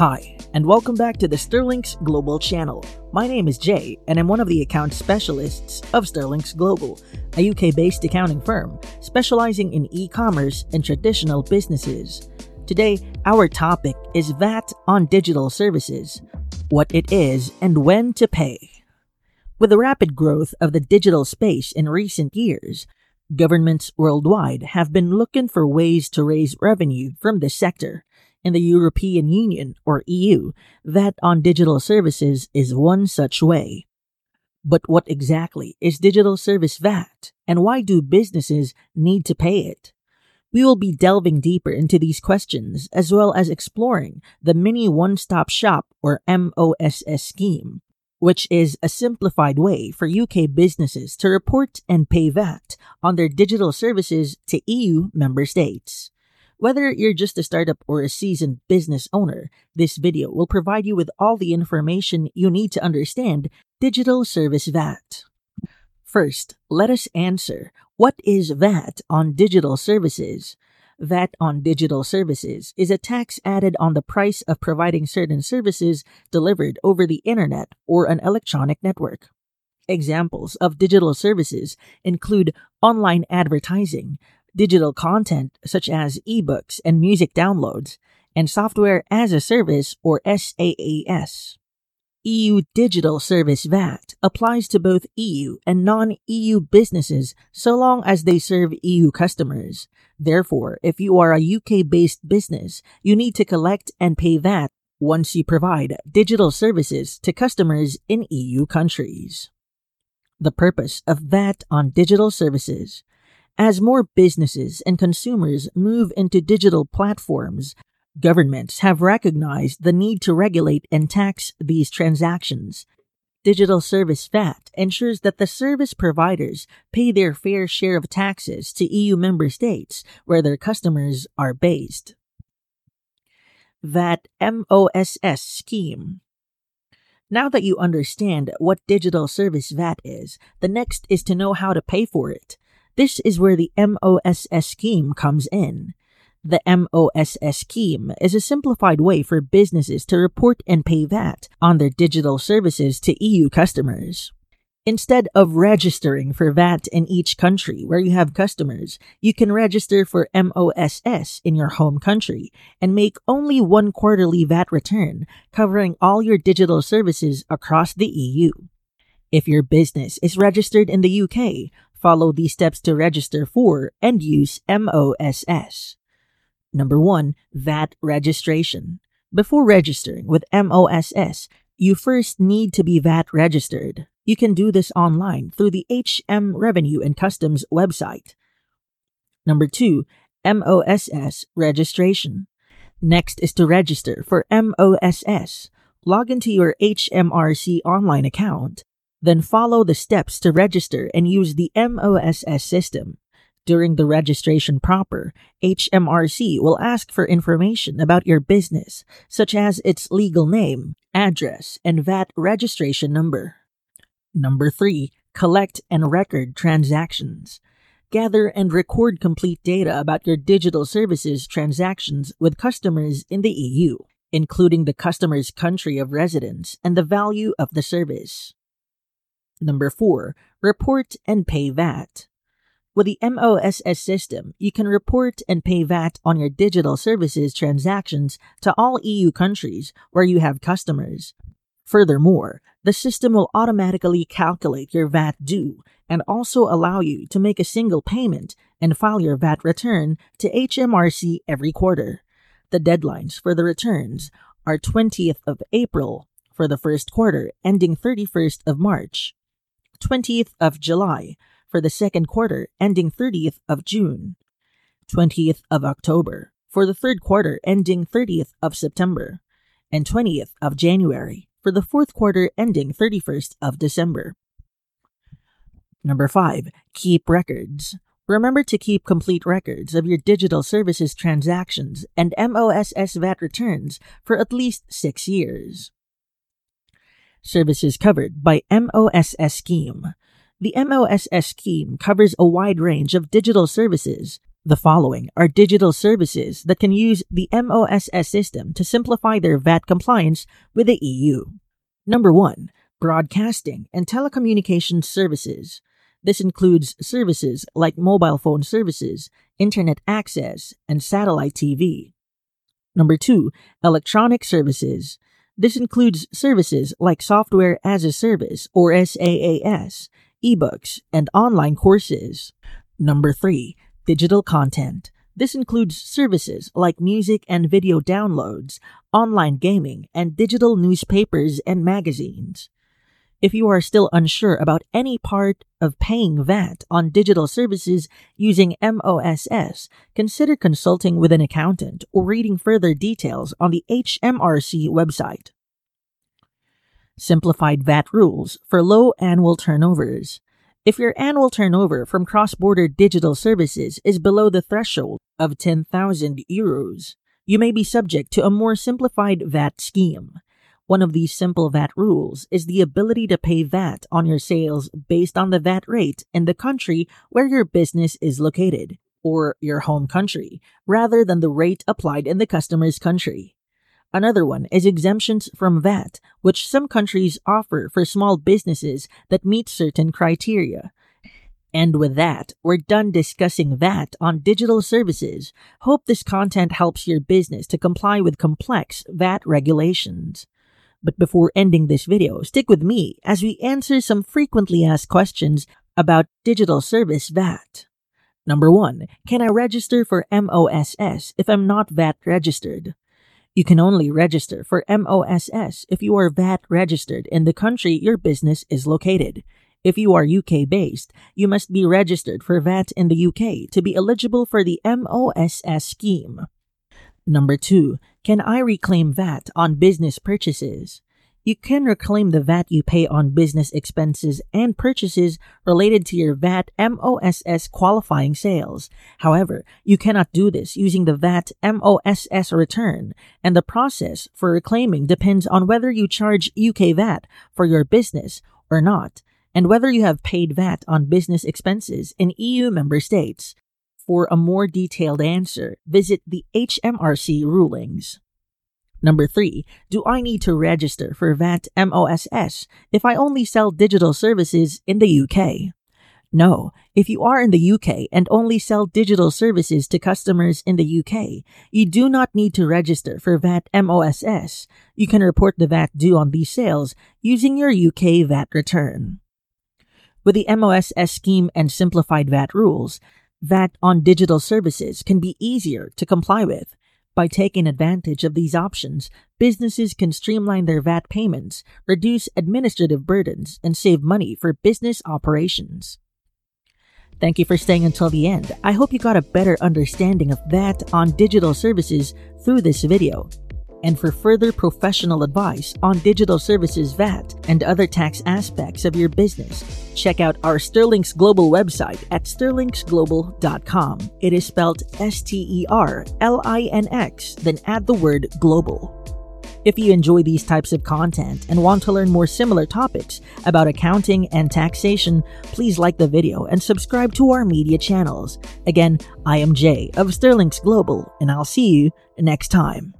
Hi, and welcome back to the Sterlinx Global channel. My name is Jay, and I'm one of the account specialists of Sterlinx Global, a UK based accounting firm specializing in e commerce and traditional businesses. Today, our topic is VAT on digital services what it is and when to pay. With the rapid growth of the digital space in recent years, governments worldwide have been looking for ways to raise revenue from this sector in the European Union, or EU, VAT on digital services is one such way. But what exactly is digital service VAT, and why do businesses need to pay it? We will be delving deeper into these questions as well as exploring the Mini One Stop Shop or MOSS scheme, which is a simplified way for UK businesses to report and pay VAT on their digital services to EU member states. Whether you're just a startup or a seasoned business owner, this video will provide you with all the information you need to understand digital service VAT. First, let us answer what is VAT on digital services? VAT on digital services is a tax added on the price of providing certain services delivered over the internet or an electronic network. Examples of digital services include online advertising, digital content such as ebooks and music downloads, and software as a service or SaaS. EU Digital Service VAT applies to both EU and non EU businesses so long as they serve EU customers. Therefore, if you are a UK based business, you need to collect and pay VAT once you provide digital services to customers in EU countries. The purpose of VAT on digital services as more businesses and consumers move into digital platforms, governments have recognized the need to regulate and tax these transactions. Digital Service VAT ensures that the service providers pay their fair share of taxes to EU member states where their customers are based. VAT MOSS scheme. Now that you understand what digital service VAT is, the next is to know how to pay for it. This is where the MOSS scheme comes in. The MOSS scheme is a simplified way for businesses to report and pay VAT on their digital services to EU customers. Instead of registering for VAT in each country where you have customers, you can register for MOSS in your home country and make only one quarterly VAT return covering all your digital services across the EU. If your business is registered in the UK, Follow these steps to register for and use MOSS. Number one, VAT registration. Before registering with MOSS, you first need to be VAT registered. You can do this online through the HM Revenue and Customs website. Number two, MOSS registration. Next is to register for MOSS. Log into your HMRC online account then follow the steps to register and use the MOSS system. During the registration proper, HMRC will ask for information about your business, such as its legal name, address, and VAT registration number. Number 3. Collect and record transactions. Gather and record complete data about your digital services transactions with customers in the EU, including the customer's country of residence and the value of the service. Number four, report and pay VAT. With the MOSS system, you can report and pay VAT on your digital services transactions to all EU countries where you have customers. Furthermore, the system will automatically calculate your VAT due and also allow you to make a single payment and file your VAT return to HMRC every quarter. The deadlines for the returns are 20th of April for the first quarter ending 31st of March 20th of July for the second quarter ending 30th of June, 20th of October for the third quarter ending 30th of September, and 20th of January for the fourth quarter ending 31st of December. Number 5. Keep records. Remember to keep complete records of your digital services transactions and MOSS VAT returns for at least six years. Services covered by MOSS scheme. The MOSS scheme covers a wide range of digital services, The following are digital services that can use the MOSS system to simplify their VAT compliance with the EU. Number 1. Broadcasting and telecommunications services. This includes services like mobile phone services, internet access, and satellite TV. Number 2. Electronic services. This includes services like software as a service or SaaS, ebooks, and online courses. Number 3 digital content. This includes services like music and video downloads, online gaming, and digital newspapers and magazines. If you are still unsure about any part of paying VAT on digital services using MOSS, consider consulting with an accountant or reading further details on the HMRC website. Simplified VAT rules for low annual turnovers. If your annual turnover from cross border digital services is below the threshold of 10,000 euros, you may be subject to a more simplified VAT scheme. One of these simple VAT rules is the ability to pay VAT on your sales based on the VAT rate in the country where your business is located, or your home country, rather than the rate applied in the customer's country. Another one is exemptions from VAT, which some countries offer for small businesses that meet certain criteria. And with that, we're done discussing VAT on digital services. Hope this content helps your business to comply with complex VAT regulations. But before ending this video, stick with me as we answer some frequently asked questions about digital service VAT. Number one, can I register for MOSS if I'm not VAT registered? You can only register for MOSS if you are VAT registered in the country your business is located. If you are UK based, you must be registered for VAT in the UK to be eligible for the MOSS scheme. Number 2. Can I reclaim VAT on business purchases? you can reclaim the VAT you pay on business expenses and purchases related to your VAT MOSS qualifying sales. However, you cannot do this using the VAT MOSS return, and the process for reclaiming depends on whether you charge UK VAT for your business or not, and whether you have paid VAT on business expenses in EU member states. For a more detailed answer, visit the HMRC rulings. Number three, do I need to register for VAT MOSS if I only sell digital services in the UK? No, if you are in the UK and only sell digital services to customers in the UK, you do not need to register for VAT MOSS. You can report the VAT due on these sales using your UK VAT return. With the MOSS scheme and simplified VAT rules, VAT on digital services can be easier to comply with. By taking advantage of these options, businesses can streamline their VAT payments, reduce administrative burdens, and save money for business operations. Thank you for staying until the end. I hope you got a better understanding of VAT on digital services through this video. And for further professional advice on digital services VAT and other tax aspects of your business, check out our Sterlinx Global website at sterlinxglobal.com. It is spelled S T E R L I N X, then add the word global. If you enjoy these types of content and want to learn more similar topics about accounting and taxation, please like the video and subscribe to our media channels. Again, I am Jay of Sterlinx Global, and I'll see you next time.